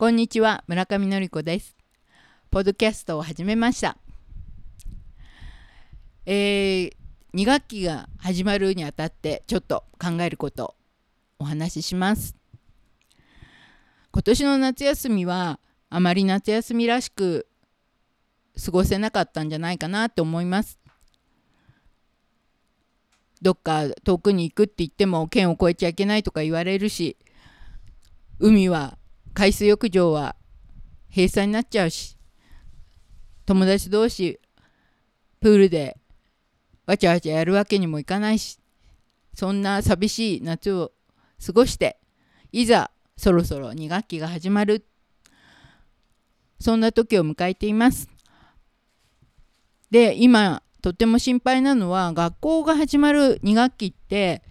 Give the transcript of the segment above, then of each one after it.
こんにちは村上のり子です。ポッドキャストを始めました。えー、2学期が始まるにあたってちょっと考えることお話しします。今年の夏休みはあまり夏休みらしく過ごせなかったんじゃないかなと思います。どっか遠くに行くって言っても県を越えちゃいけないとか言われるし海は海水浴場は閉鎖になっちゃうし友達同士プールでわちゃわちゃやるわけにもいかないしそんな寂しい夏を過ごしていざそろそろ2学期が始まる。そんな時を迎えています。で今とても心配なのは学校が始まる2学期って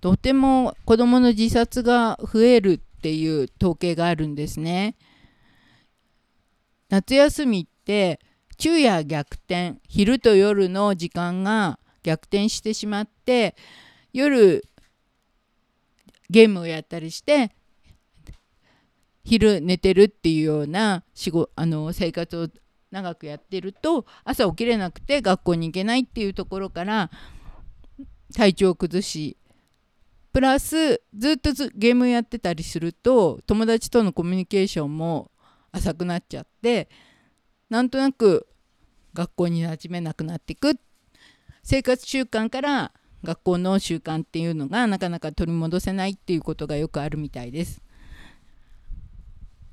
とても子どもの自殺が増えるっていう統計があるんですね。夏休みって昼夜逆転昼と夜の時間が逆転してしまって夜ゲームをやったりして昼寝てるっていうような仕事あの生活を長くやってると朝起きれなくて学校に行けないっていうところから体調を崩しプラスずっとゲームやってたりすると友達とのコミュニケーションも浅くなっちゃってなんとなく学校に馴染めなくなっていく生活習慣から学校の習慣っていうのがなかなか取り戻せないっていうことがよくあるみたいです。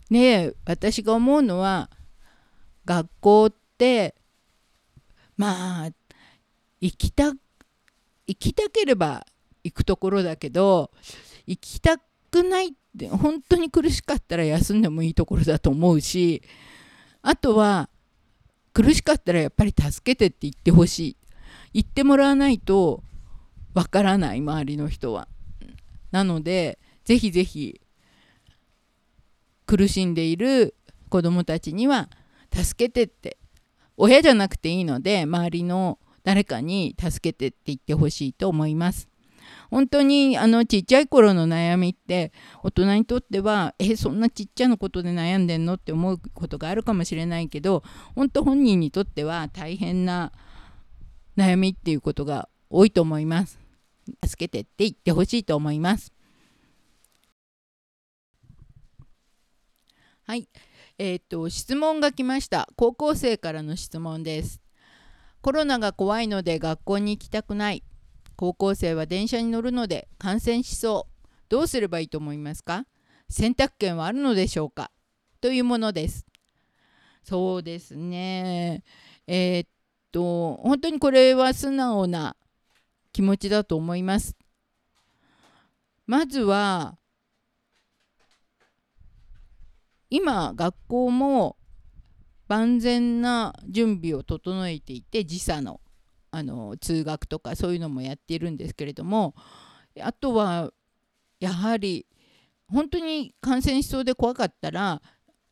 で私が思うのは学校ってまあ行きた行きたければ行くところだけど行きたくないって本当に苦しかったら休んでもいいところだと思うしあとは苦しかったらやっぱり助けてって言ってほしい言ってもらわないとわからない周りの人は。なのでぜひぜひ苦しんでいる子どもたちには助けてって親じゃなくていいので周りの誰かに助けてって言ってほしいと思います。本当にあのちっちゃい頃の悩みって大人にとってはえそんなちっちゃなことで悩んでんのって思うことがあるかもしれないけど本当本人にとっては大変な悩みっていうことが多いと思います。助けてって言ってほしいと思います。はい。えっ、と、質問が来ました。高校生からの質問です。コロナが怖いので学校に行きたくない。高校生は電車に乗るので感染しそう。どうすればいいと思いますか？選択権はあるのでしょうか？というものです。そうですね。えー、っと、本当にこれは素直な気持ちだと思います。まずは、今学校も万全な準備を整えていて時差のあの通学とかそういうのもやっているんですけれどもあとはやはり本当に感染しそうで怖かったら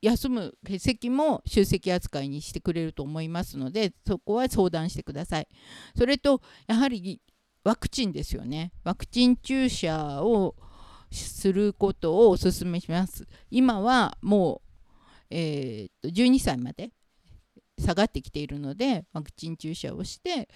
休む欠席も出席扱いにしてくれると思いますのでそこは相談してください。それとやはりワクチンですよね。ワクチン注射をすることをお勧めします。今はもう、えー、と12歳まで下がってきているのでワクチン注射をして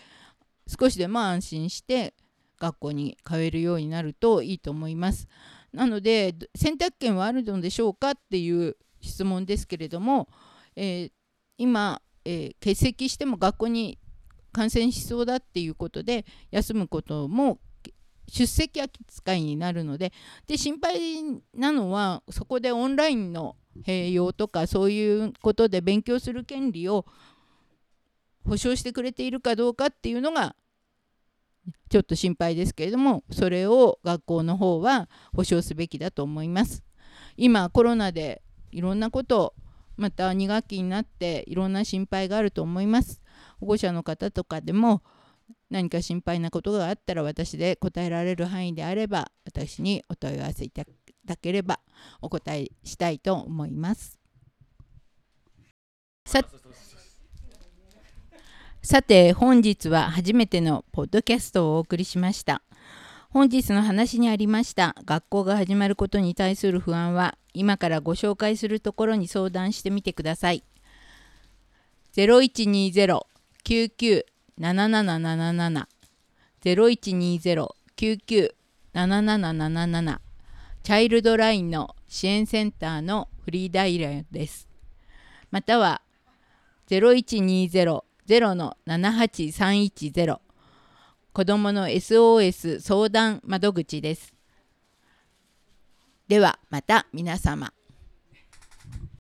少しでも安心して学校に通えるようになるといいと思います。なので選択権はあるのでしょうかっていう質問ですけれども、えー、今、えー、欠席しても学校に感染しそうだっていうことで休むことも出席扱いになるのでで心配なのはそこでオンラインの併用とかそういうことで勉強する権利を保障してくれているかどうかっていうのがちょっと心配ですけれどもそれを学校の方は保障すべきだと思います。今コロナでいろんなことまた2学期になっていろんな心配があると思います。保護者の方とかでも何か心配なことがあったら私で答えられる範囲であれば私にお問い合わせいただければお答えしたいと思います。ささて本日は初めてのポッドキャストをお送りしました。本日の話にありました学校が始まることに対する不安は今からご紹介するところに相談してみてください。0120-99-7777 0120-99-7777チャイルドラインの支援センターのフリーダイヤルです。または0120-0-78310子どもの SOS 相談窓口です。ではまた皆様。